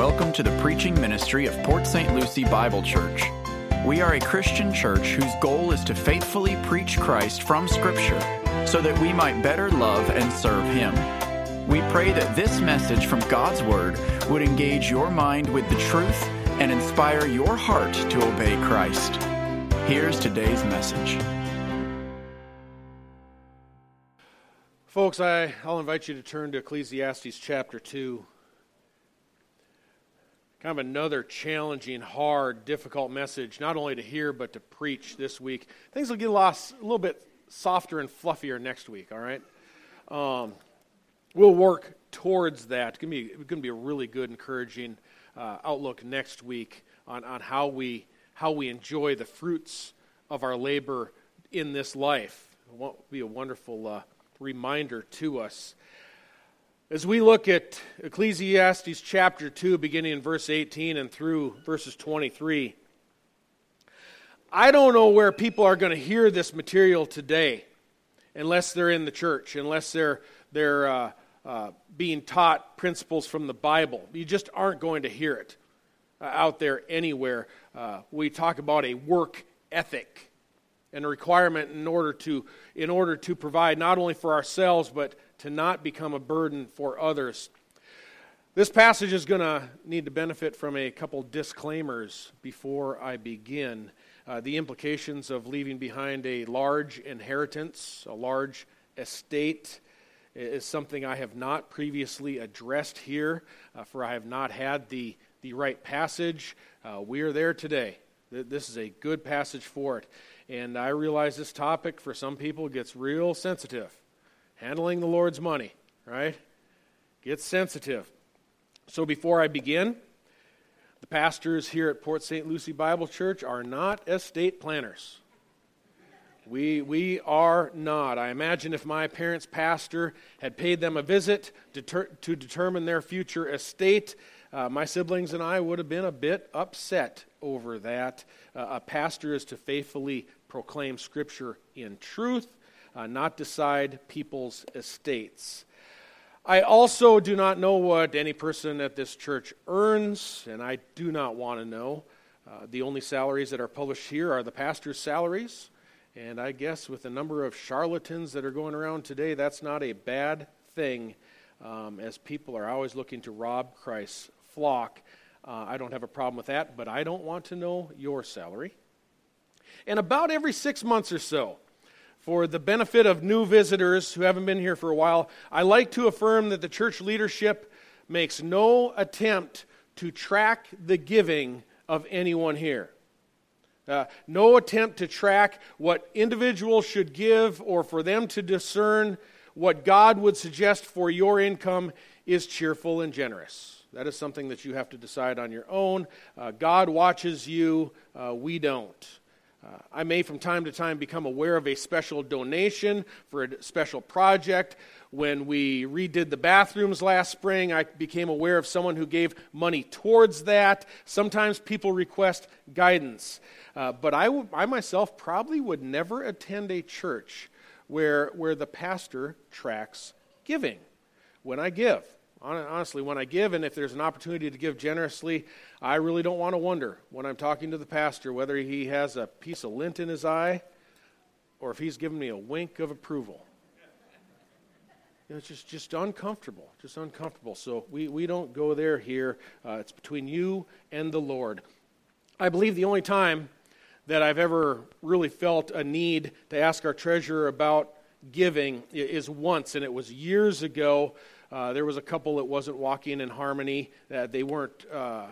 welcome to the preaching ministry of Port St. Lucie Bible Church. We are a Christian church whose goal is to faithfully preach Christ from Scripture so that we might better love and serve Him. We pray that this message from God's Word would engage your mind with the truth and inspire your heart to obey Christ. Here's today's message. Folks, I, I'll invite you to turn to Ecclesiastes chapter 2. Kind of another challenging, hard, difficult message, not only to hear, but to preach this week. Things will get a, lot, a little bit softer and fluffier next week, all right? Um, we'll work towards that. It's going to be, a really good, encouraging uh, outlook next week on, on how, we, how we enjoy the fruits of our labor in this life. It will be a wonderful uh, reminder to us. As we look at Ecclesiastes chapter 2, beginning in verse 18 and through verses 23, I don't know where people are going to hear this material today unless they're in the church, unless they're, they're uh, uh, being taught principles from the Bible. You just aren't going to hear it uh, out there anywhere. Uh, we talk about a work ethic and a requirement in order to, in order to provide not only for ourselves, but to not become a burden for others. This passage is going to need to benefit from a couple disclaimers before I begin. Uh, the implications of leaving behind a large inheritance, a large estate, is something I have not previously addressed here, uh, for I have not had the, the right passage. Uh, we are there today. This is a good passage for it. And I realize this topic for some people gets real sensitive handling the Lord's money, right? Get sensitive. So before I begin, the pastors here at Port St. Lucie Bible Church are not estate planners. We, we are not. I imagine if my parents' pastor had paid them a visit to, ter- to determine their future estate, uh, my siblings and I would have been a bit upset over that. Uh, a pastor is to faithfully proclaim Scripture in truth uh, not decide people's estates. I also do not know what any person at this church earns, and I do not want to know. Uh, the only salaries that are published here are the pastor's salaries. And I guess with the number of charlatans that are going around today, that's not a bad thing, um, as people are always looking to rob Christ's flock. Uh, I don't have a problem with that, but I don't want to know your salary. And about every six months or so, for the benefit of new visitors who haven't been here for a while, I like to affirm that the church leadership makes no attempt to track the giving of anyone here. Uh, no attempt to track what individuals should give or for them to discern what God would suggest for your income is cheerful and generous. That is something that you have to decide on your own. Uh, God watches you, uh, we don't. Uh, I may from time to time become aware of a special donation for a special project. When we redid the bathrooms last spring, I became aware of someone who gave money towards that. Sometimes people request guidance. Uh, but I, w- I myself probably would never attend a church where, where the pastor tracks giving when I give honestly, when I give, and if there's an opportunity to give generously, I really don't want to wonder when I'm talking to the pastor whether he has a piece of lint in his eye or if he's giving me a wink of approval. You know, it's just, just uncomfortable, just uncomfortable. So we, we don't go there here. Uh, it's between you and the Lord. I believe the only time that I've ever really felt a need to ask our treasurer about giving is once, and it was years ago uh, there was a couple that wasn't walking in harmony, that they weren't uh,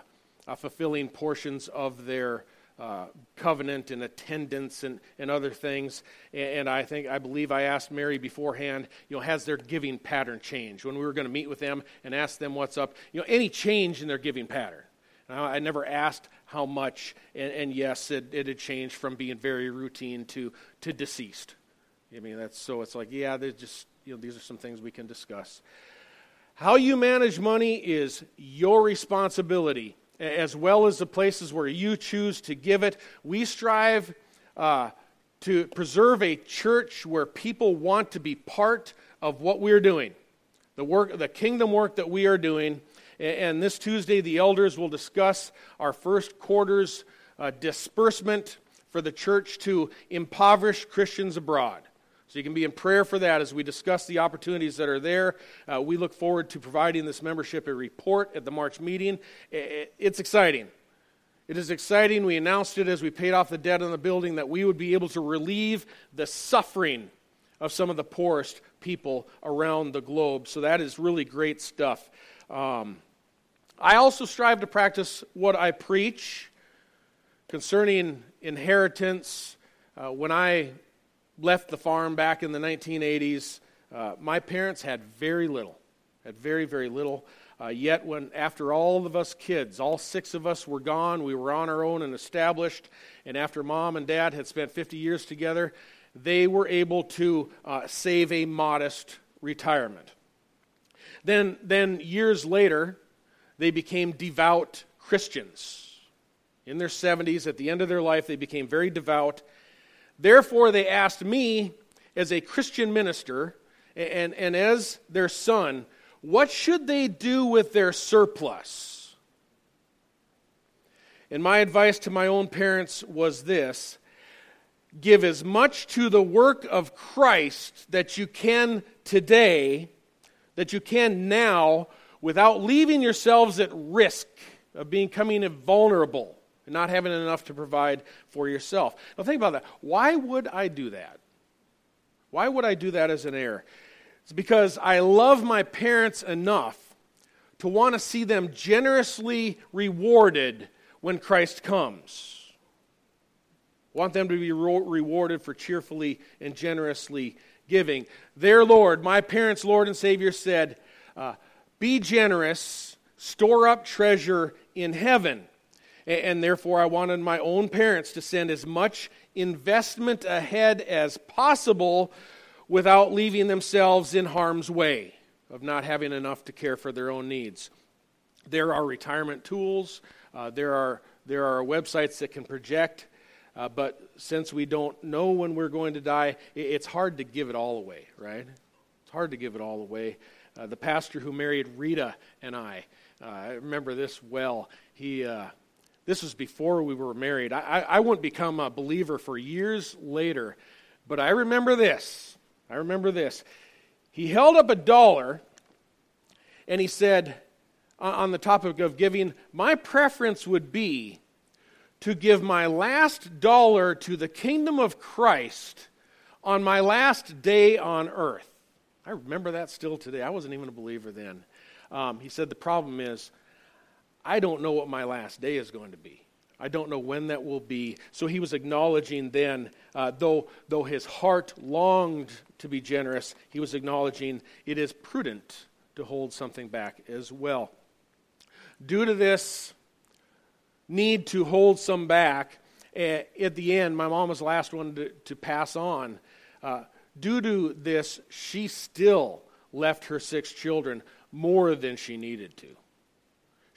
uh, fulfilling portions of their uh, covenant and attendance and, and other things. And, and, I think, I believe I asked Mary beforehand, you know, has their giving pattern changed? When we were going to meet with them and ask them what's up, you know, any change in their giving pattern. I, I never asked how much, and, and yes, it, it had changed from being very routine to, to deceased. I mean, that's so it's like, yeah, there's just, you know, these are some things we can discuss. How you manage money is your responsibility, as well as the places where you choose to give it. We strive uh, to preserve a church where people want to be part of what we're doing, the work, the kingdom work that we are doing. And this Tuesday, the elders will discuss our first quarter's uh, disbursement for the church to impoverished Christians abroad. So you can be in prayer for that as we discuss the opportunities that are there. Uh, we look forward to providing this membership a report at the March meeting. It's exciting. It is exciting. We announced it as we paid off the debt on the building that we would be able to relieve the suffering of some of the poorest people around the globe. So that is really great stuff. Um, I also strive to practice what I preach concerning inheritance. Uh, when I left the farm back in the 1980s, uh, my parents had very little, had very, very little. Uh, yet, when after all of us kids, all six of us were gone, we were on our own and established, and after mom and dad had spent 50 years together, they were able to uh, save a modest retirement. Then, then, years later, they became devout Christians. In their 70s, at the end of their life, they became very devout. Therefore, they asked me, as a Christian minister and, and as their son, what should they do with their surplus? And my advice to my own parents was this give as much to the work of Christ that you can today, that you can now, without leaving yourselves at risk of becoming vulnerable and not having enough to provide for yourself. Now, think about that. Why would I do that? Why would I do that as an heir? It's because I love my parents enough to want to see them generously rewarded when Christ comes. Want them to be rewarded for cheerfully and generously giving. Their Lord, my parents' Lord and Savior, said, uh, Be generous, store up treasure in heaven. And, therefore, I wanted my own parents to send as much investment ahead as possible without leaving themselves in harm's way of not having enough to care for their own needs. There are retirement tools, uh, there, are, there are websites that can project, uh, but since we don't know when we're going to die, it's hard to give it all away, right? It's hard to give it all away. Uh, the pastor who married Rita and I, uh, I remember this well. He, uh, this was before we were married. I, I wouldn't become a believer for years later, but I remember this. I remember this. He held up a dollar and he said, on the topic of giving, my preference would be to give my last dollar to the kingdom of Christ on my last day on earth. I remember that still today. I wasn't even a believer then. Um, he said, The problem is, I don't know what my last day is going to be. I don't know when that will be. So he was acknowledging then, uh, though, though his heart longed to be generous, he was acknowledging it is prudent to hold something back as well. Due to this need to hold some back, uh, at the end, my mom was the last one to, to pass on. Uh, due to this, she still left her six children more than she needed to.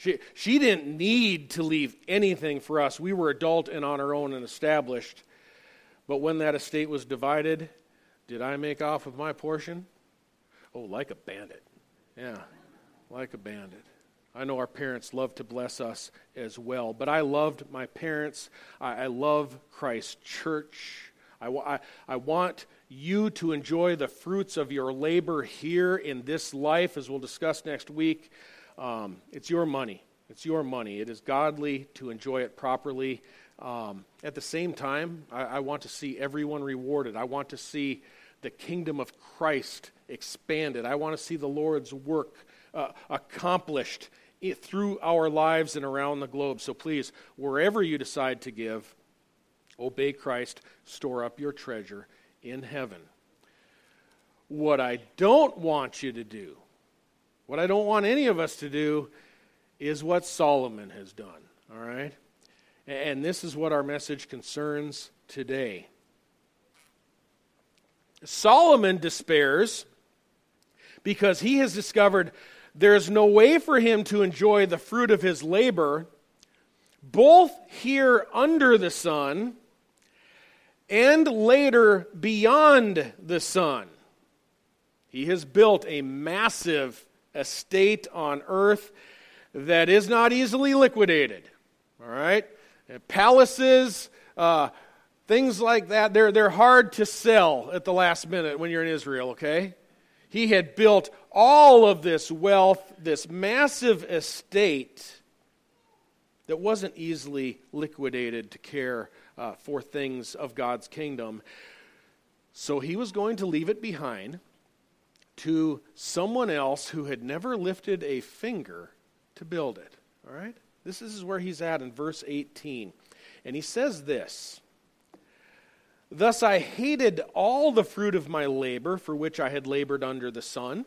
She, she didn't need to leave anything for us. We were adult and on our own and established. But when that estate was divided, did I make off with my portion? Oh, like a bandit. Yeah, like a bandit. I know our parents love to bless us as well, but I loved my parents. I, I love Christ Church. I, I, I want you to enjoy the fruits of your labor here in this life, as we'll discuss next week. Um, it's your money. It's your money. It is godly to enjoy it properly. Um, at the same time, I, I, want to see everyone rewarded. I want to see the kingdom of Christ expanded. I want to see the Lord's work uh, accomplished through our lives and around the globe. So please, wherever you decide to give, obey Christ, store up your treasure in heaven. What I don't want you to do what I don't want any of us to do is what Solomon has done, all right? And this is what our message concerns today. Solomon despairs because he has discovered there's no way for him to enjoy the fruit of his labor, both here under the sun and later beyond the sun. He has built a massive estate on earth that is not easily liquidated. All right? Palaces, uh, things like that, they're, they're hard to sell at the last minute when you're in Israel, okay? He had built all of this wealth, this massive estate that wasn't easily liquidated to care uh, for things of God's kingdom. So he was going to leave it behind to someone else who had never lifted a finger to build it. All right? This is where he's at in verse 18. And he says this Thus I hated all the fruit of my labor for which I had labored under the sun.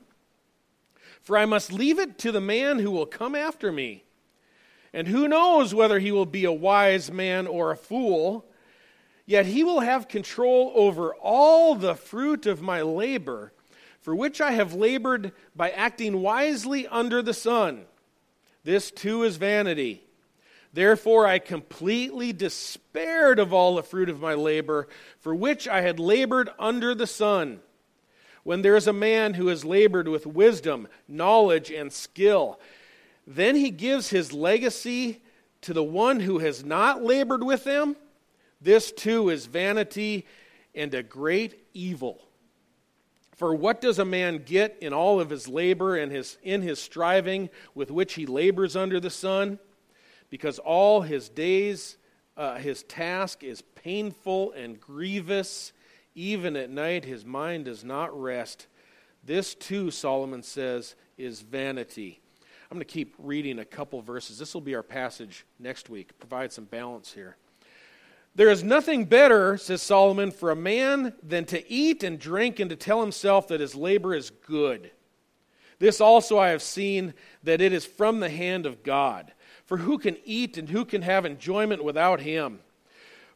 For I must leave it to the man who will come after me. And who knows whether he will be a wise man or a fool? Yet he will have control over all the fruit of my labor, for which I have labored by acting wisely under the sun. This too is vanity. Therefore, I completely despaired of all the fruit of my labor, for which I had labored under the sun. When there is a man who has labored with wisdom, knowledge, and skill, then he gives his legacy to the one who has not labored with them. This too is vanity and a great evil. For what does a man get in all of his labor and his, in his striving with which he labors under the sun? because all his days, uh, his task is painful and grievous. Even at night, his mind does not rest. This, too, Solomon says, is vanity. I'm going to keep reading a couple verses. This will be our passage next week. Provide some balance here. There is nothing better, says Solomon, for a man than to eat and drink and to tell himself that his labor is good. This also I have seen that it is from the hand of God. For who can eat and who can have enjoyment without him?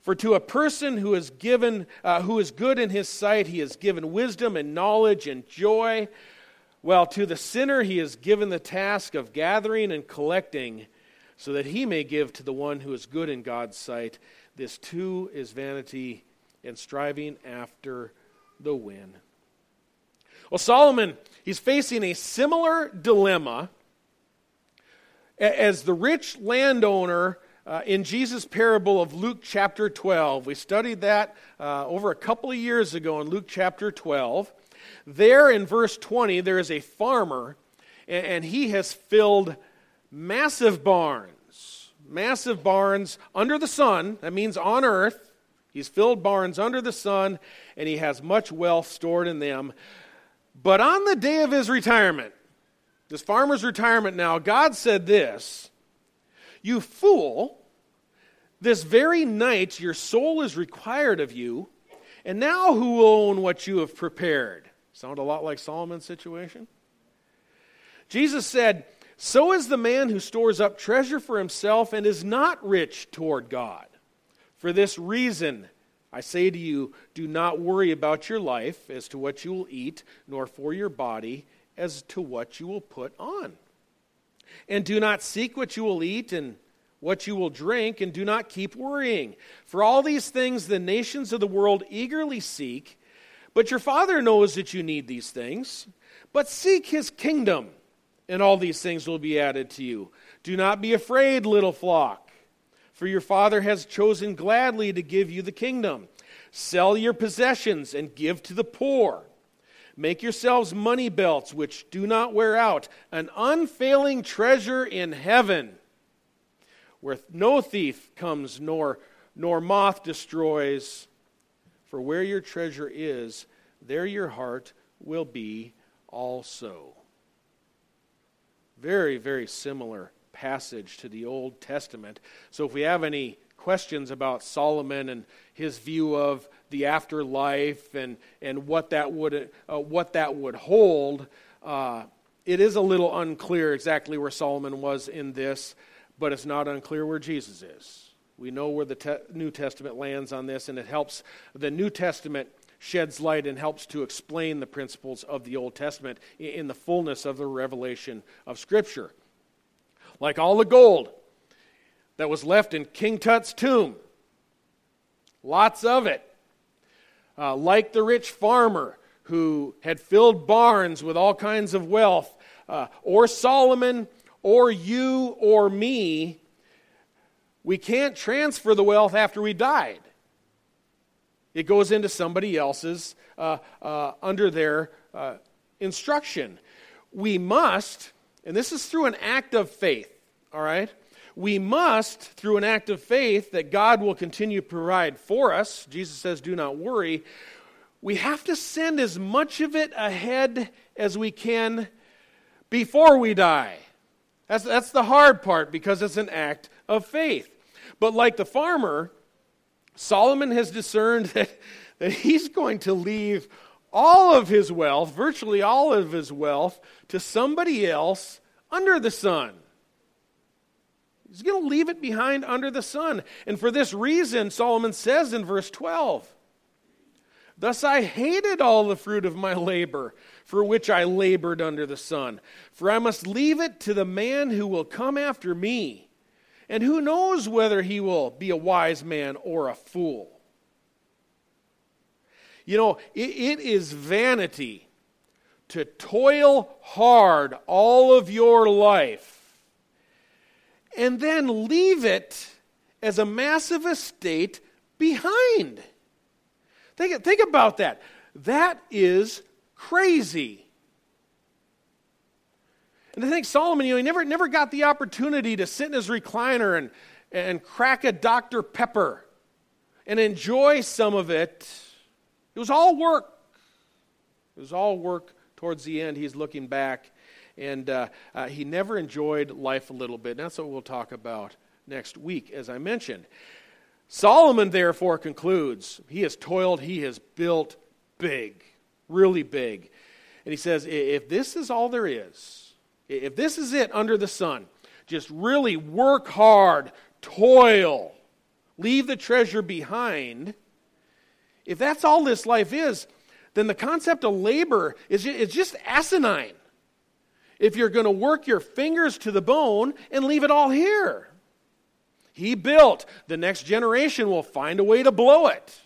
For to a person who is given, uh, who is good in his sight, he has given wisdom and knowledge and joy. While to the sinner he has given the task of gathering and collecting, so that he may give to the one who is good in God's sight. This too is vanity and striving after the wind. Well, Solomon, he's facing a similar dilemma as the rich landowner uh, in Jesus' parable of Luke chapter 12. We studied that uh, over a couple of years ago in Luke chapter 12. There in verse 20, there is a farmer, and, and he has filled massive barns. Massive barns under the sun, that means on earth. He's filled barns under the sun, and he has much wealth stored in them. But on the day of his retirement, this farmer's retirement now, God said this You fool, this very night your soul is required of you, and now who will own what you have prepared? Sound a lot like Solomon's situation? Jesus said, So is the man who stores up treasure for himself and is not rich toward God. For this reason, I say to you, do not worry about your life as to what you will eat, nor for your body as to what you will put on. And do not seek what you will eat and what you will drink, and do not keep worrying. For all these things the nations of the world eagerly seek, but your Father knows that you need these things. But seek his kingdom, and all these things will be added to you. Do not be afraid, little flock, for your Father has chosen gladly to give you the kingdom. Sell your possessions and give to the poor. Make yourselves money belts which do not wear out, an unfailing treasure in heaven, where no thief comes nor, nor moth destroys. For where your treasure is, there your heart will be also. Very, very similar passage to the Old Testament. So if we have any questions about Solomon and his view of the afterlife and, and what, that would, uh, what that would hold. Uh, it is a little unclear exactly where Solomon was in this, but it's not unclear where Jesus is. We know where the te- New Testament lands on this, and it helps. The New Testament sheds light and helps to explain the principles of the Old Testament in the fullness of the revelation of Scripture. Like all the gold that was left in King Tut's tomb, lots of it uh, like the rich farmer who had filled barns with all kinds of wealth, uh, or Solomon, or you or me, we can't transfer the wealth after we died. It goes into somebody else's uh, uh, under their uh, instruction. We must, and this is through an act of faith, all right? We must, through an act of faith that God will continue to provide for us, Jesus says, do not worry, we have to send as much of it ahead as we can before we die. That's, that's the hard part because it's an act of faith. But like the farmer, Solomon has discerned that, that he's going to leave all of his wealth, virtually all of his wealth, to somebody else under the sun. He's going to leave it behind under the sun. And for this reason, Solomon says in verse 12, Thus I hated all the fruit of my labor, for which I labored under the sun. For I must leave it to the man who will come after me. And who knows whether he will be a wise man or a fool? You know, it, it is vanity to toil hard all of your life and then leave it as a massive estate behind. Think, think about that. That is crazy. And I think Solomon, you know, he never, never got the opportunity to sit in his recliner and, and crack a Dr. Pepper and enjoy some of it. It was all work. It was all work towards the end. He's looking back, and uh, uh, he never enjoyed life a little bit. And that's what we'll talk about next week, as I mentioned. Solomon, therefore, concludes he has toiled, he has built big, really big. And he says, if this is all there is, if this is it under the sun, just really work hard, toil, leave the treasure behind. If that's all this life is, then the concept of labor is just asinine. If you're going to work your fingers to the bone and leave it all here. He built. The next generation will find a way to blow it.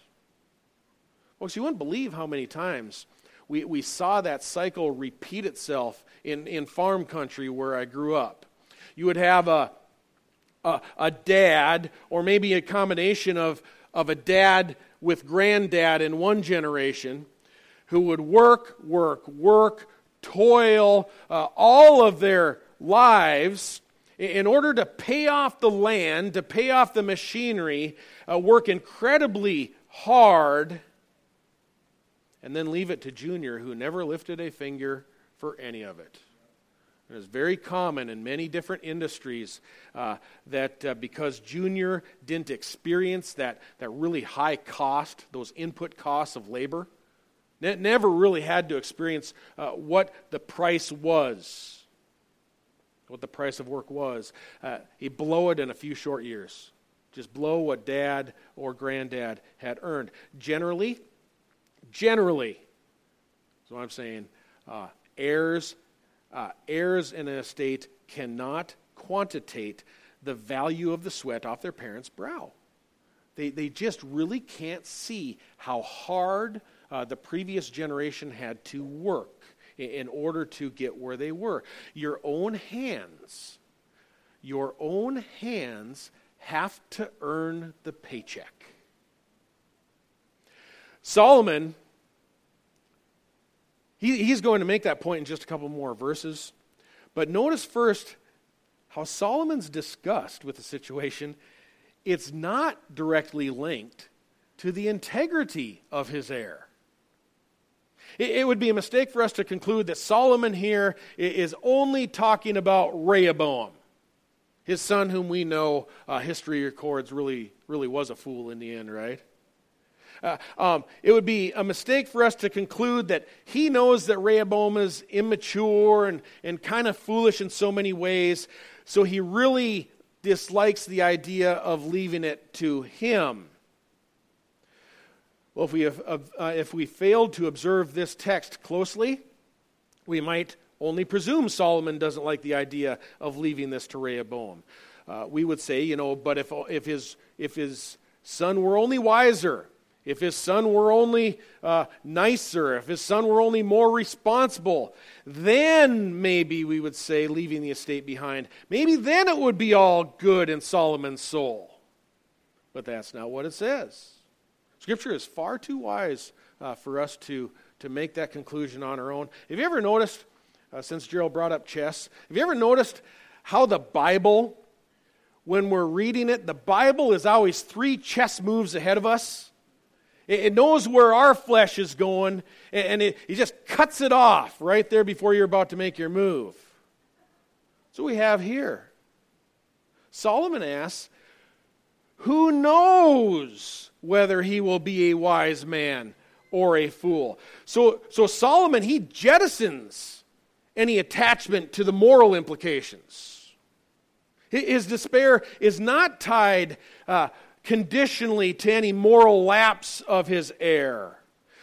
Folks, you wouldn't believe how many times we, we saw that cycle repeat itself in, in farm country where I grew up. You would have a, a, a dad, or maybe a combination of, of a dad with granddad in one generation, who would work, work, work, toil uh, all of their lives in order to pay off the land, to pay off the machinery, uh, work incredibly hard, and then leave it to Junior, who never lifted a finger for any of it. It is very common in many different industries uh, that uh, because Junior didn't experience that, that really high cost, those input costs of labor, never really had to experience uh, what the price was what the price of work was. Uh, he'd blow it in a few short years. Just blow what dad or granddad had earned. Generally, generally, so I'm saying, uh, heirs, uh, heirs in an estate cannot quantitate the value of the sweat off their parents' brow. They, they just really can't see how hard uh, the previous generation had to work in order to get where they were. Your own hands, your own hands have to earn the paycheck. Solomon, he, he's going to make that point in just a couple more verses. But notice first how Solomon's disgust with the situation, it's not directly linked to the integrity of his heir. It would be a mistake for us to conclude that Solomon here is only talking about Rehoboam, his son, whom we know uh, history records really, really was a fool in the end, right? Uh, um, it would be a mistake for us to conclude that he knows that Rehoboam is immature and, and kind of foolish in so many ways, so he really dislikes the idea of leaving it to him. Well, if we, have, uh, if we failed to observe this text closely, we might only presume Solomon doesn't like the idea of leaving this to Rehoboam. Uh, we would say, you know, but if, if, his, if his son were only wiser If his son were only uh, nicer, if his son were only more responsible, then maybe we would say leaving the estate behind. Maybe then it would be all good in Solomon's soul. But that's not what it says. Scripture is far too wise uh, for us to, to make that conclusion on our own. Have you ever noticed, uh, since Gerald brought up chess, have you ever noticed how the Bible, when we're reading it, the Bible is always three chess moves ahead of us? It knows where our flesh is going, and it, it just cuts it off right there before you're about to make your move. So we have here. Solomon asks, Who knows whether he will be a wise man or a fool? So, so Solomon, he jettisons any attachment to the moral implications. His despair is not tied. Uh, conditionally to any moral lapse of his heir.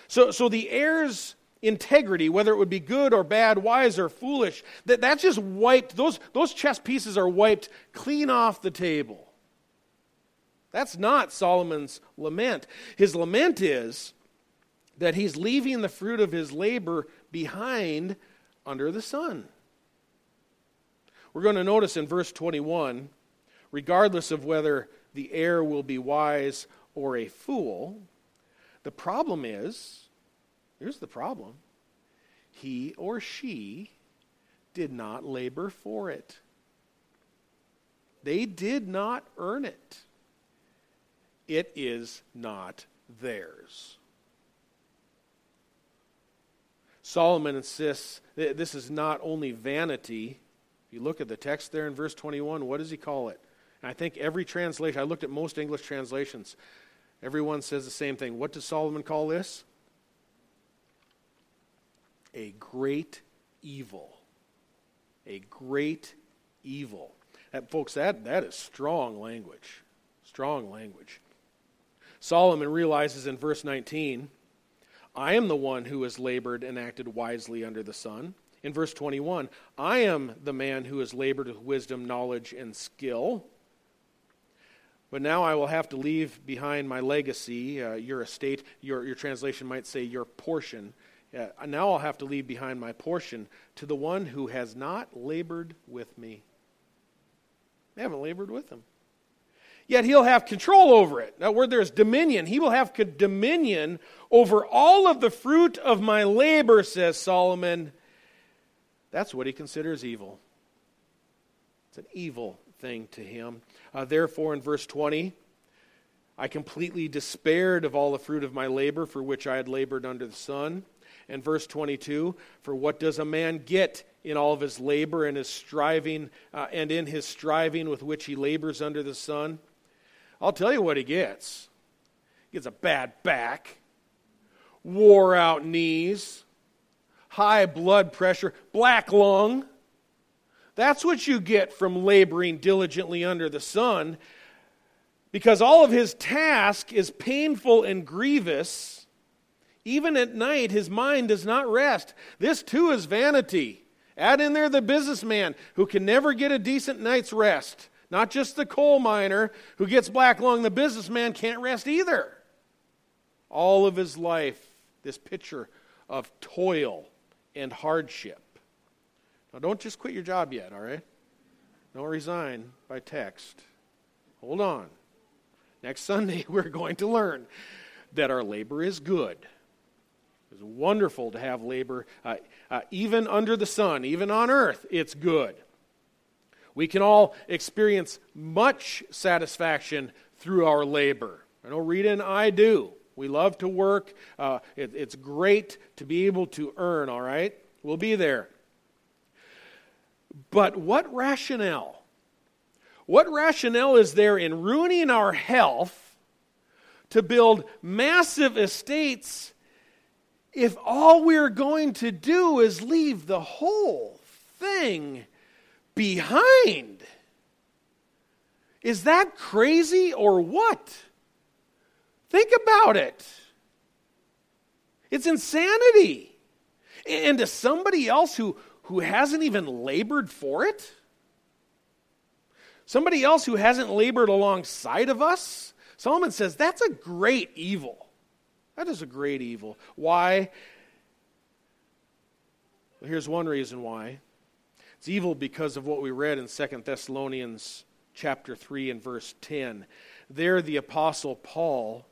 So, so the heir's integrity, whether it would be good or bad, wise or foolish, that, that's just wiped, those, those chess pieces are wiped clean off the table. That's not Solomon's lament. His lament is that he's leaving the fruit of his labor behind under the sun. We're going to notice in verse 21, regardless of whether the heir will be wise or a fool. The problem is here's the problem he or she did not labor for it, they did not earn it. It is not theirs. Solomon insists that this is not only vanity. If you look at the text there in verse 21, what does he call it? And I think every translation, I looked at most English translations, everyone says the same thing. What does Solomon call this? A great evil. A great evil. That, folks, that, that is strong language. Strong language. Solomon realizes in verse 19, I am the one who has labored and acted wisely under the sun. In verse 21, I am the man who has labored with wisdom, knowledge, and skill. But now I will have to leave behind my legacy, uh, your estate. Your, your translation might say your portion. Uh, now I'll have to leave behind my portion to the one who has not labored with me. They haven't labored with him. Yet he'll have control over it. Now, where there's dominion, he will have dominion over all of the fruit of my labor, says Solomon. That's what he considers evil. It's an evil thing to him. Uh, therefore, in verse 20, I completely despaired of all the fruit of my labor for which I had labored under the sun. And verse 22, for what does a man get in all of his labor and his striving, uh, and in his striving with which he labors under the sun? I'll tell you what he gets. He gets a bad back, wore out knees, high blood pressure, black lung that's what you get from laboring diligently under the sun, because all of his task is painful and grievous. Even at night, his mind does not rest. This too is vanity. Add in there the businessman who can never get a decent night's rest. Not just the coal miner who gets black lung, the businessman can't rest either. All of his life, this picture of toil and hardship. Now, don't just quit your job yet, all right? Don't resign by text. Hold on. Next Sunday, we're going to learn that our labor is good. It's wonderful to have labor, uh, uh, even under the sun, even on earth, it's good. We can all experience much satisfaction through our labor. I know Rita and I do. We love to work. Uh, it, it's great to be able to earn, all right? We'll be there. But what rationale? What rationale is there in ruining our health to build massive estates if all we're going to do is leave the whole thing behind? Is that crazy or what? Think about it. It's insanity. And to somebody else who, who hasn't even labored for it? Somebody else who hasn't labored alongside of us? Solomon says that's a great evil. That is a great evil. Why? Well, here's one reason why. It's evil because of what we read in 2 Thessalonians chapter 3 and verse 10. There the apostle Paul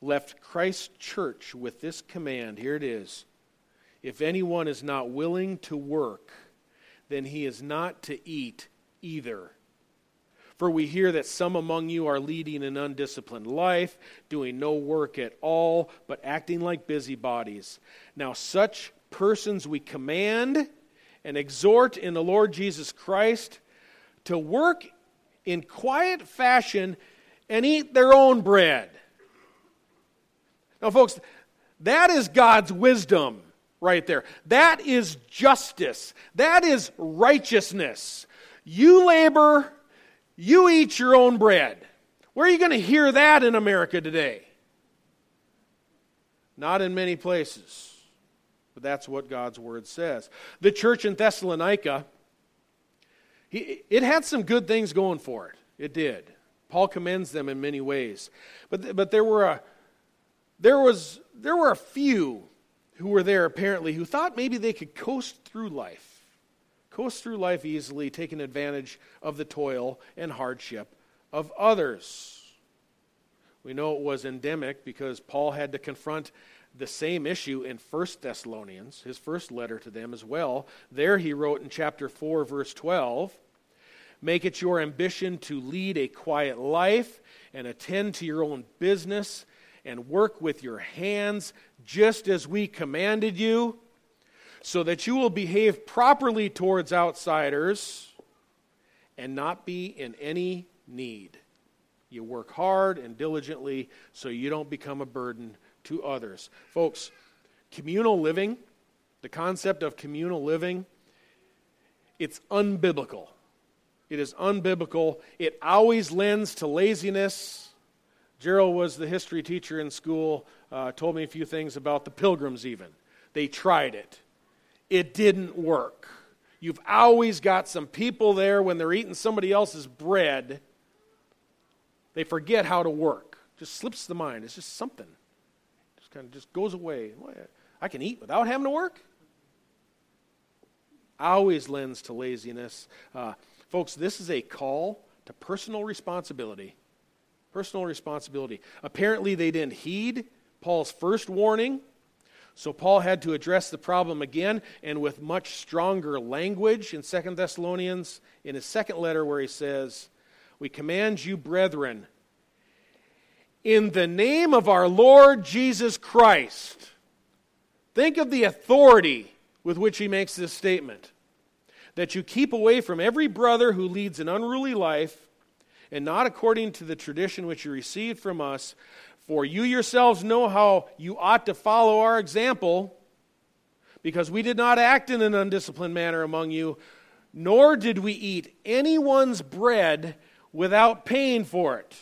left Christ's church with this command. Here it is. If anyone is not willing to work, then he is not to eat either. For we hear that some among you are leading an undisciplined life, doing no work at all, but acting like busybodies. Now, such persons we command and exhort in the Lord Jesus Christ to work in quiet fashion and eat their own bread. Now, folks, that is God's wisdom right there. That is justice. That is righteousness. You labor you eat your own bread. Where are you going to hear that in America today? Not in many places. But that's what God's word says. The church in Thessalonica, it had some good things going for it. It did. Paul commends them in many ways. But, but there, were a, there, was, there were a few who were there apparently who thought maybe they could coast through life coast through life easily, taking advantage of the toil and hardship of others. We know it was endemic because Paul had to confront the same issue in 1 Thessalonians, his first letter to them as well. There he wrote in chapter 4, verse 12 Make it your ambition to lead a quiet life and attend to your own business and work with your hands just as we commanded you so that you will behave properly towards outsiders and not be in any need. You work hard and diligently so you don't become a burden to others. Folks, communal living, the concept of communal living, it's unbiblical. It is unbiblical. It always lends to laziness. Gerald was the history teacher in school, uh, told me a few things about the pilgrims, even. They tried it it didn't work. You've always got some people there when they're eating somebody else's bread, they forget how to work. Just slips the mind. It's just something. Just kind of just goes away. I can eat without having to work? Always lends to laziness. Uh, folks, this is a call to personal responsibility. Personal responsibility. Apparently, they didn't heed Paul's first warning so Paul had to address the problem again and with much stronger language in 2 Thessalonians in his second letter where he says, "We command you, brethren, in the name of our Lord Jesus Christ." Think of the authority with which he makes this statement. That you keep away from every brother who leads an unruly life and not according to the tradition which you received from us, for you yourselves know how you ought to follow our example, because we did not act in an undisciplined manner among you, nor did we eat anyone's bread without paying for it.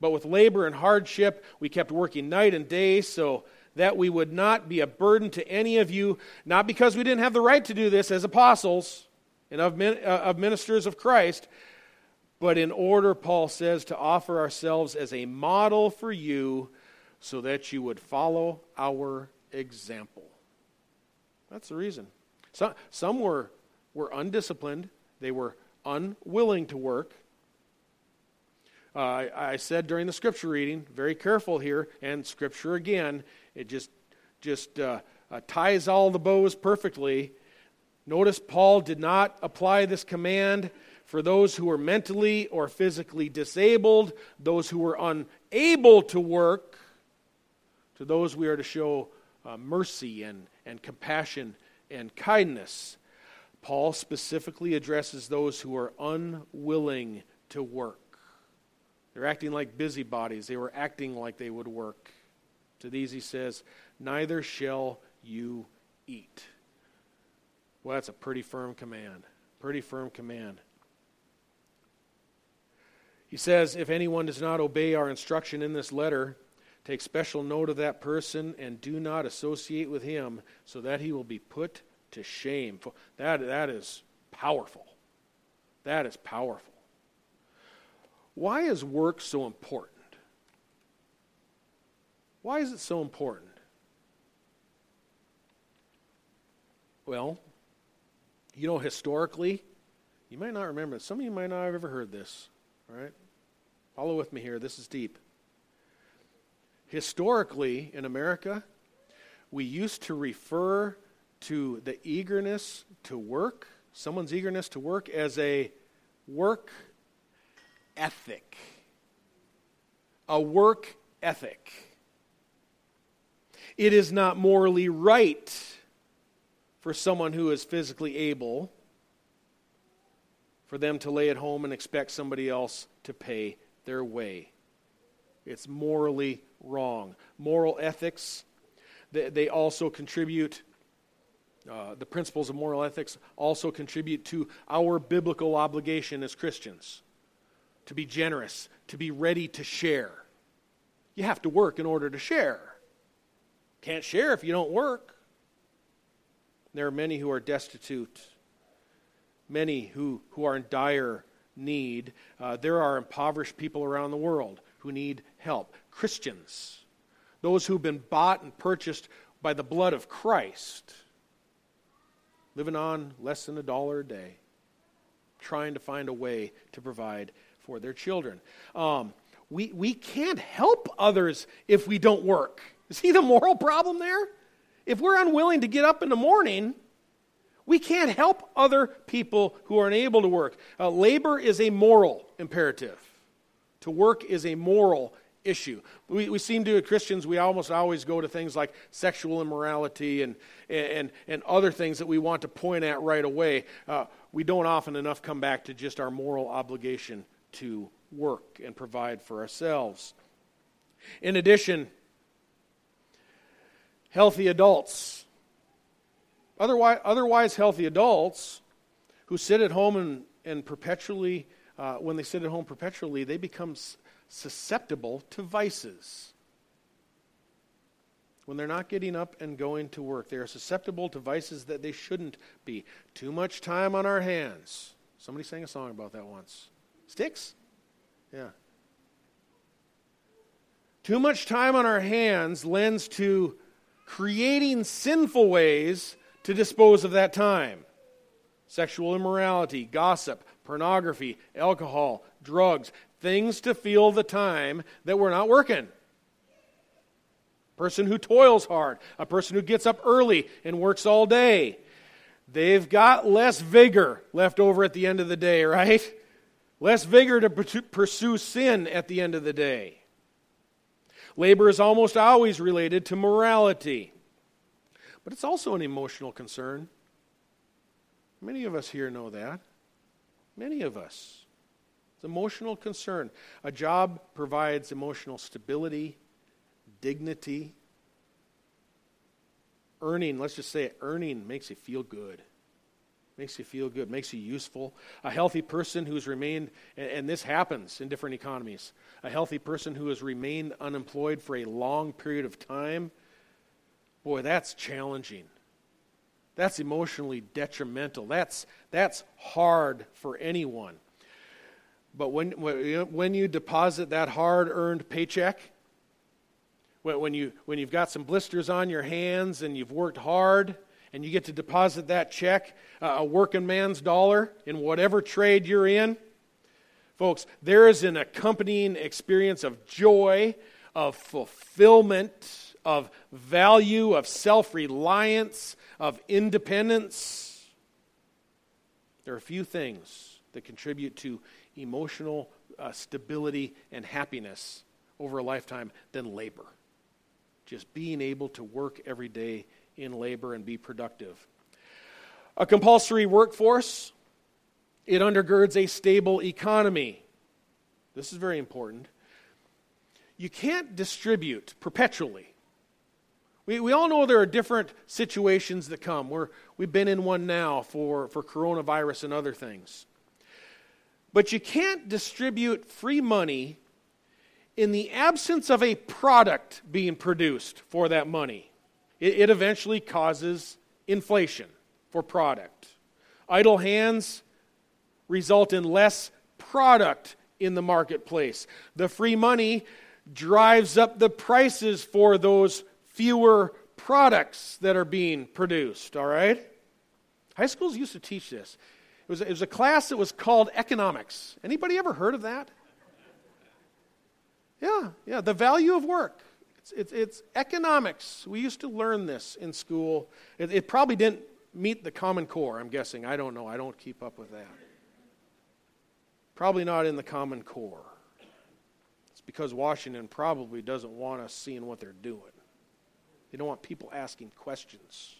But with labor and hardship, we kept working night and day so that we would not be a burden to any of you, not because we didn't have the right to do this as apostles and of, uh, ministers of Christ, but in order, Paul says, to offer ourselves as a model for you so that you would follow our example. That's the reason. Some, some were, were undisciplined, they were unwilling to work. Uh, I, said during the scripture reading, very careful here, and scripture again, it just, just uh, uh, ties all the bows perfectly. Notice Paul did not apply this command for those who were mentally or physically disabled, those who were unable to work. To those we are to show uh, mercy and, and compassion and kindness. Paul specifically addresses those who are unwilling to work. They're acting like busybodies, they were acting like they would work. To these he says, Neither shall you eat. Well, that's a pretty firm command. Pretty firm command. He says, If anyone does not obey our instruction in this letter, take special note of that person and do not associate with him, so that he will be put to shame. That, that is powerful. That is powerful. Why is work so important? Why is it so important? Well, you know, historically, you might not remember. Some of you might not have ever heard this. Right? Follow with me here. This is deep. Historically, in America, we used to refer to the eagerness to work, someone's eagerness to work, as a work ethic. A work ethic. It is not morally right for someone who is physically able for them to lay at home and expect somebody else to pay their way. It's morally wrong. Moral ethics, they, also contribute, uh, the principles of moral ethics also contribute to our biblical obligation as Christians to be generous, to be ready to share. You have to work in order to share. Can't share if you don't work. There are many who are destitute, many who, who are in dire need. Uh, there are impoverished people around the world who need help. Christians, those who've been bought and purchased by the blood of Christ, living on less than a dollar a day, trying to find a way to provide for their children. Um, we, we can't help others if we don't work. See the moral problem there? If we're unwilling to get up in the morning, we can't help other people who are unable to work. Uh, labor is a moral imperative. To work is a moral issue. We, we seem to, as Christians, we almost always go to things like sexual immorality and, and, and other things that we want to point at right away. Uh, we don't often enough come back to just our moral obligation to work and provide for ourselves. In addition, healthy adults, otherwise, otherwise healthy adults who sit at home and, and perpetually, uh, when they sit at home perpetually, they become susceptible to vices. When they're not getting up and going to work, they are susceptible to vices that they shouldn't be. Too much time on our hands. Somebody sang a song about that once. Styx? Yeah. Too much time on our hands lends to creating sinful ways to dispose of that time sexual immorality, gossip, pornography, alcohol, drugs, things to fill the time that we're not working. Person who toils hard, a person who gets up early and works all day, they've got less vigor left over at the end of the day, right? less vigor to pursue sin at the end of the day. Labor is almost always related to morality, but it's also an emotional concern. Many of us here know that. Many of us. It's emotional concern. A job provides emotional stability, dignity. Earning, let's just say it, earning makes you feel good. Makes you feel good, makes you useful. A healthy person who's remained, and this happens in different economies, a healthy person who has remained unemployed for a long period of time, boy, that's challenging. That's emotionally detrimental. That's, that's hard for anyone. But when, when you deposit that hard earned paycheck, when, you, when you've got some blisters on your hands and you've worked hard, and you get to deposit that check, uh, a working man's dollar, in whatever trade you're in. Folks, there is an accompanying experience of joy, of fulfillment, of value, of self reliance, of independence. There are a few things that contribute to emotional uh, stability and happiness over a lifetime than labor. Just being able to work every day in labor and be productive. A compulsory workforce, it undergirds a stable economy. This is very important. You can't distribute perpetually. We, we all know there are different situations that come. We're, we've been in one now for, for coronavirus and other things. But you can't distribute free money in the absence of a product being produced for that money it, it eventually causes inflation for product. Idle hands result in less product in the marketplace. The free money drives up the prices for those fewer products that are being produced, all right? High schools used to teach this. It was, it was a class that was called economics. Anybody ever heard of that? Yeah, yeah, the value of work. It's, it's, it's economics. We used to learn this in school. It, it probably didn't meet the Common Core, I'm guessing. I don't know. I don't keep up with that. Probably not in the Common Core. It's because Washington probably doesn't want us seeing what they're doing. They don't want people asking questions.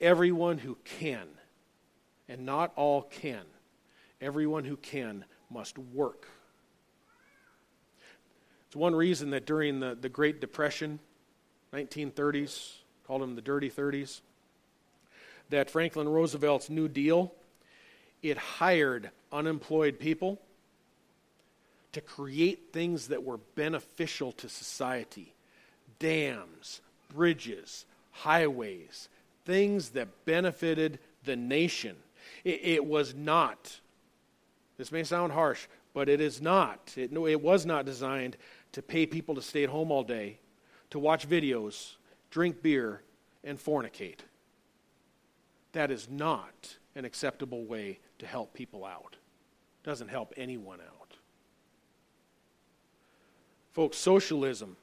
Everyone who can, and not all can, everyone who can must work it's one reason that during the, the Great Depression, 1930s, called them the dirty 30s, that Franklin Roosevelt's New Deal, it hired unemployed people to create things that were beneficial to society dams, bridges, highways, things that benefited the nation. It, it, was not, this may sound harsh, but it is not. It, no, it was not designed to pay people to stay at home all day, to watch videos, drink beer, and fornicate. That is not an acceptable way to help people out. Doesn't help anyone out. Folks, socialism,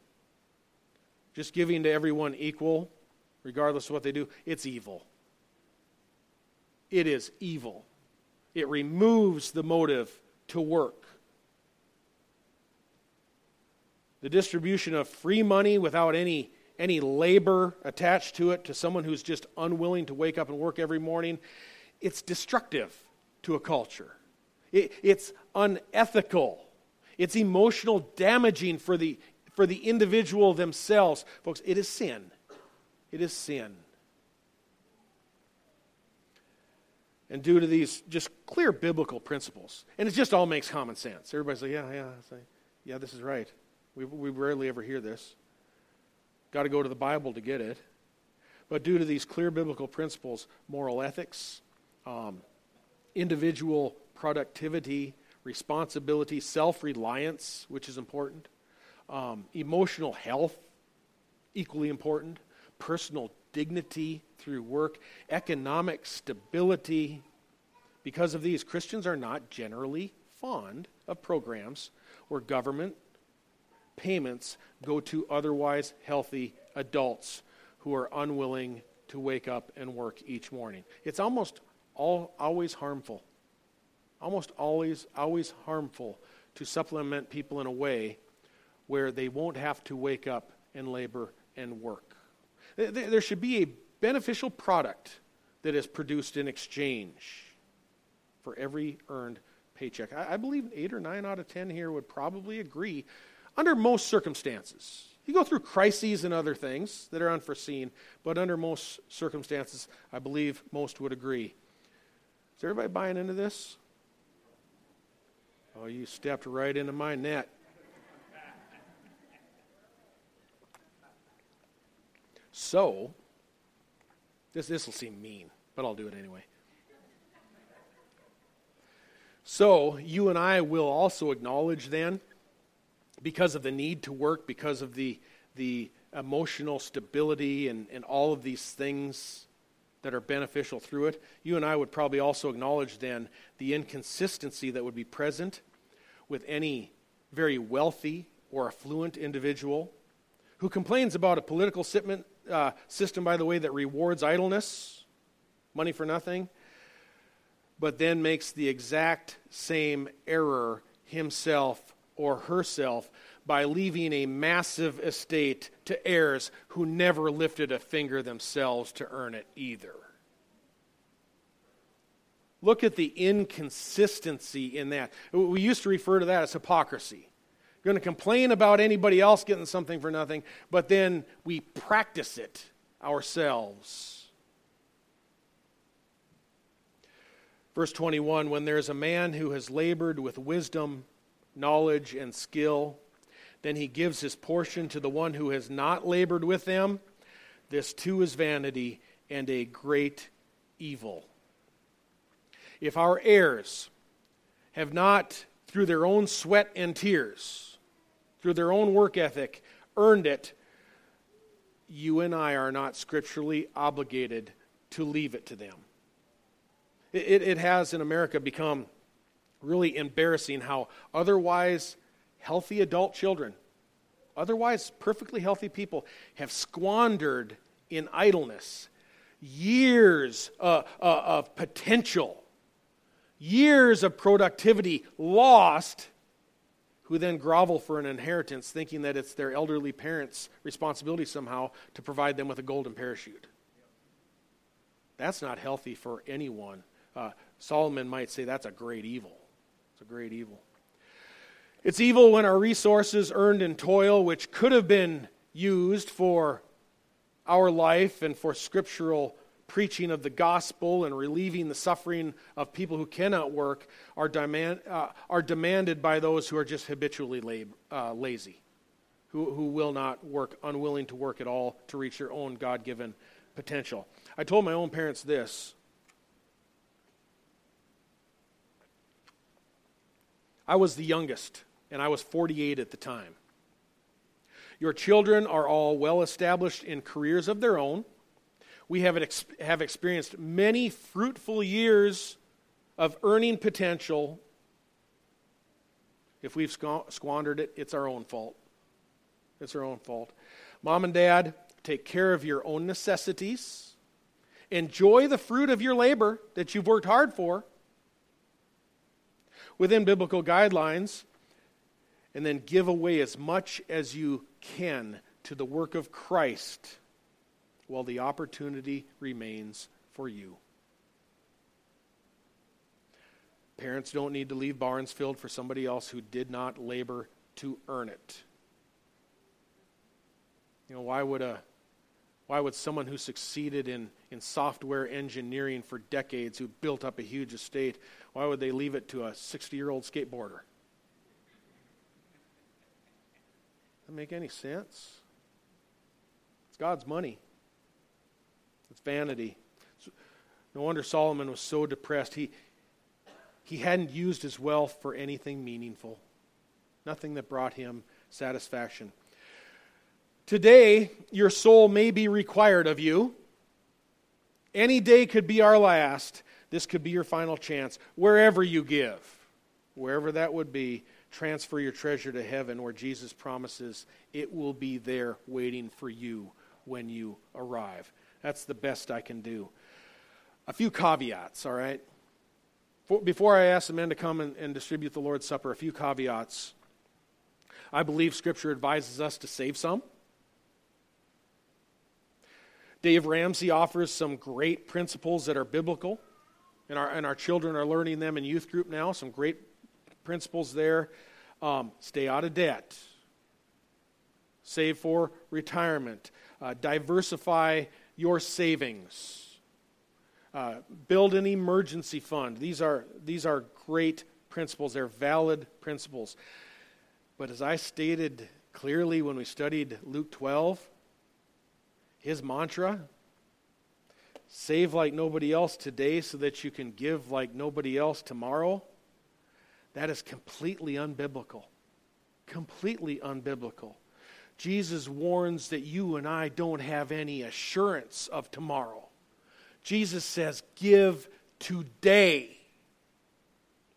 just giving to everyone equal, regardless of what they do, it's evil. It is evil. It removes the motive to work. the distribution of free money without any, any labor attached to it to someone who's just unwilling to wake up and work every morning, it's destructive to a culture. It, it's unethical. It's emotional damaging for the, for the individual themselves. Folks, it is sin. It is sin. And due to these just clear biblical principles, and it just all makes common sense. Everybody's like, yeah, yeah, yeah, this is right. We, we rarely ever hear this. Got to go to the Bible to get it. But due to these clear biblical principles, moral ethics, um, individual productivity, responsibility, self reliance, which is important, um, emotional health, equally important, personal dignity through work, economic stability. Because of these, Christians are not generally fond of programs where government payments go to otherwise healthy adults who are unwilling to wake up and work each morning. It's almost all, always harmful. Almost always, always harmful to supplement people in a way where they won't have to wake up and labor and work. There should be a beneficial product that is produced in exchange for every earned paycheck. I believe eight or nine out of ten here would probably agree under most circumstances. You go through crises and other things that are unforeseen, but under most circumstances, I believe most would agree. Is everybody buying into this? Oh, you stepped right into my net. So, this this will seem mean, but I'll do it anyway. So, you and I will also acknowledge then because of the need to work, because of the, the emotional stability and, and all of these things that are beneficial through it, you and I would probably also acknowledge then the inconsistency that would be present with any very wealthy or affluent individual who complains about a political uh, system, by the way, that rewards idleness, money for nothing, but then makes the exact same error himself or herself by leaving a massive estate to heirs who never lifted a finger themselves to earn it either. Look at the inconsistency in that. We used to refer to that as hypocrisy. Going to complain about anybody else getting something for nothing, but then we practice it ourselves. Verse 21 When there is a man who has labored with wisdom, knowledge, and skill. Then he gives his portion to the one who has not labored with them. This too is vanity and a great evil. If our heirs have not, through their own sweat and tears, through their own work ethic, earned it, you and I are not scripturally obligated to leave it to them. It, it, has in America become really embarrassing how otherwise healthy adult children, otherwise perfectly healthy people, have squandered in idleness years uh, uh, of potential, years of productivity lost who then grovel for an inheritance, thinking that it's their elderly parents' responsibility somehow to provide them with a golden parachute. That's not healthy for anyone. Uh, Solomon might say that's a great evil. It's a great evil. It's evil when our resources earned in toil, which could have been used for our life and for scriptural preaching of the gospel and relieving the suffering of people who cannot work are, demand, uh, are demanded by those who are just habitually lab, uh, lazy, who, who will not work, unwilling to work at all to reach their own God given potential. I told my own parents this. I was the youngest, and I was 48 at the time. Your children are all well established in careers of their own we have, ex- have experienced many fruitful years of earning potential. If we've squandered it, it's our own fault. It's our own fault. Mom and dad, take care of your own necessities. Enjoy the fruit of your labor that you've worked hard for within biblical guidelines, and then give away as much as you can to the work of Christ while the opportunity remains for you. Parents don't need to leave barns filled for somebody else who did not labor to earn it. You know, why would a why would someone who succeeded in, in software engineering for decades, who built up a huge estate, why would they leave it to a 60 year old skateboarder? Does that make any sense? It's God's money. Vanity. No wonder Solomon was so depressed. He, he hadn't used his wealth for anything meaningful, nothing that brought him satisfaction. Today, your soul may be required of you. Any day could be our last. This could be your final chance. Wherever you give, wherever that would be, transfer your treasure to heaven where Jesus promises it will be there waiting for you when you arrive. That's the best I can do. A few caveats, all right? Before I ask the men to come and, and distribute the Lord's Supper, a few caveats. I believe Scripture advises us to save some. Dave Ramsey offers some great principles that are biblical, and our, and our children are learning them in youth group now. Some great principles there. Um, stay out of debt, save for retirement, uh, diversify your savings. Uh, build an emergency fund. These are, these are great principles, they're valid principles. But as I stated clearly when we studied Luke 12, his mantra save like nobody else today so that you can give like nobody else tomorrow that is completely unbiblical. Completely unbiblical. Jesus warns that you and I don't have any assurance of tomorrow. Jesus says, Give today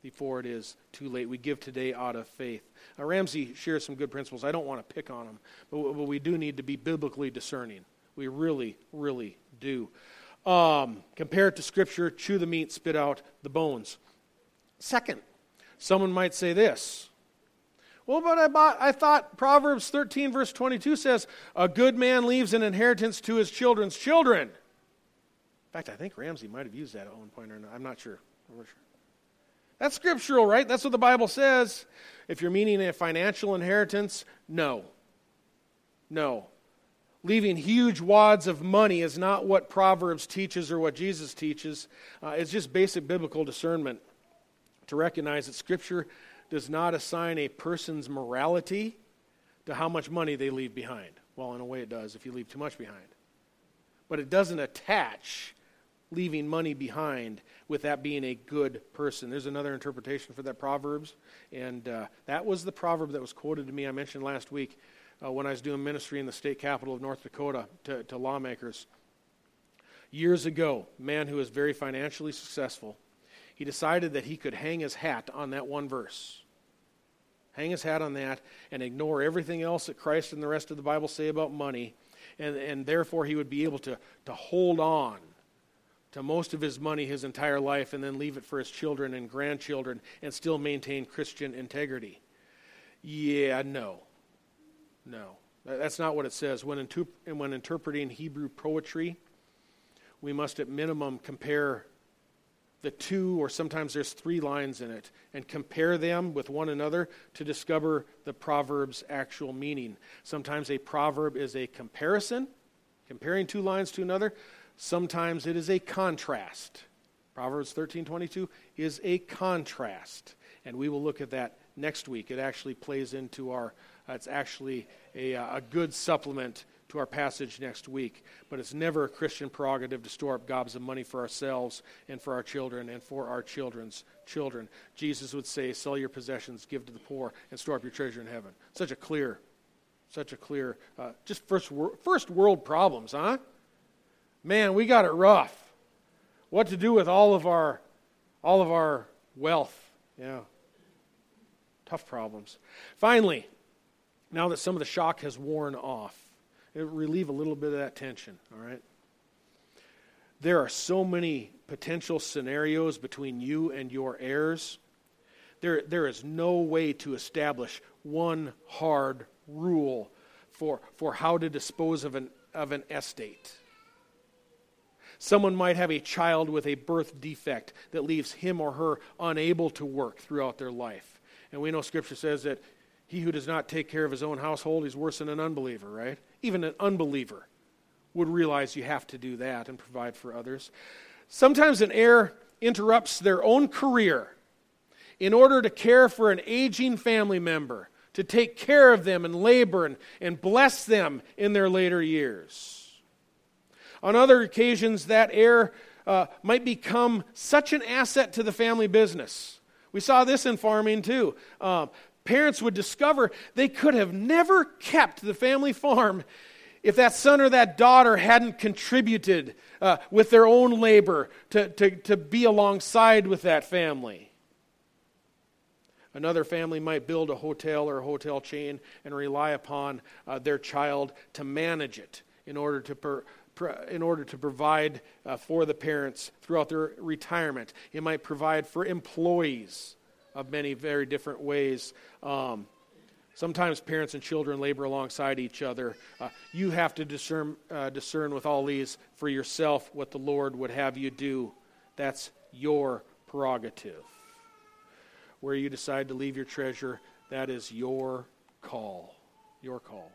before it is too late. We give today out of faith. Now, Ramsey shares some good principles. I don't want to pick on them, but, we do need to be biblically discerning. We really, really do. Um, compare it to Scripture, chew the meat, spit out the bones. Second, someone might say this well, but I, bought, I thought Proverbs 13, verse 22 says, A good man leaves an inheritance to his children's children. In fact, I think Ramsey might have used that at one point or not. I'm not sure. I'm not sure. That's scriptural, right? That's what the Bible says. If you're meaning a financial inheritance, no. No. Leaving huge wads of money is not what Proverbs teaches or what Jesus teaches. Uh, it's just basic biblical discernment to recognize that Scripture does not assign a person's morality to how much money they leave behind. Well, in a way, it does if you leave too much behind. But it doesn't attach leaving money behind, with that being a good person. There's another interpretation for that Proverbs, and uh, that was the proverb that was quoted to me. I mentioned last week uh, when I was doing ministry in the state capital of North Dakota to, to lawmakers. Years ago, man who was very financially successful, he decided that he could hang his hat on that one verse. Hang his hat on that and ignore everything else that Christ and the rest of the Bible say about money, and, and therefore he would be able to, to hold on to most of his money his entire life and then leave it for his children and grandchildren and still maintain Christian integrity. Yeah, no. No. That's not what it says. When, intu- when interpreting Hebrew poetry, we must at minimum compare the two, or sometimes there's three lines in it, and compare them with one another to discover the proverb's actual meaning. Sometimes a proverb is a comparison, comparing two lines to another. Sometimes it is a contrast. Proverbs 13:22 is a contrast, and we will look at that next week. It actually plays into our uh, it's actually a, uh, a good supplement to our passage next week. But it's never a Christian prerogative to store up gobs of money for ourselves and for our children and for our children's children. Jesus would say, Sell your possessions, give to the poor, and store up your treasure in heaven. Such a clear, such a clear, uh, just first, wor- first world problems, huh? Man, we got it rough. What to do with all of our, all of our wealth? Yeah. Tough problems. Finally, now that some of the shock has worn off, it relieve a little bit of that tension, all right? There are so many potential scenarios between you and your heirs. There, there is no way to establish one hard rule for, for how to dispose of an, of an estate. Someone might have a child with a birth defect that leaves him or her unable to work throughout their life. And we know Scripture says that he who does not take care of his own household is worse than an unbeliever, right? Even an unbeliever would realize you have to do that and provide for others. Sometimes an heir interrupts their own career in order to care for an aging family member, to take care of them and labor and, and bless them in their later years. On other occasions, that heir uh, might become such an asset to the family business. We saw this in farming too. Uh, parents would discover they could have never kept the family farm if that son or that daughter hadn't contributed uh, with their own labor to, to, to be alongside with that family. Another family might build a hotel or a hotel chain and rely upon uh, their child to manage it in order to, per, in order to provide uh, for the parents throughout their retirement. It might provide for employees of many very different ways. Um, sometimes parents and children labor alongside each other. Uh, you have to discern, uh, discern with all these for yourself what the Lord would have you do. That's your prerogative. Where you decide to leave your treasure, that is your call. Your call.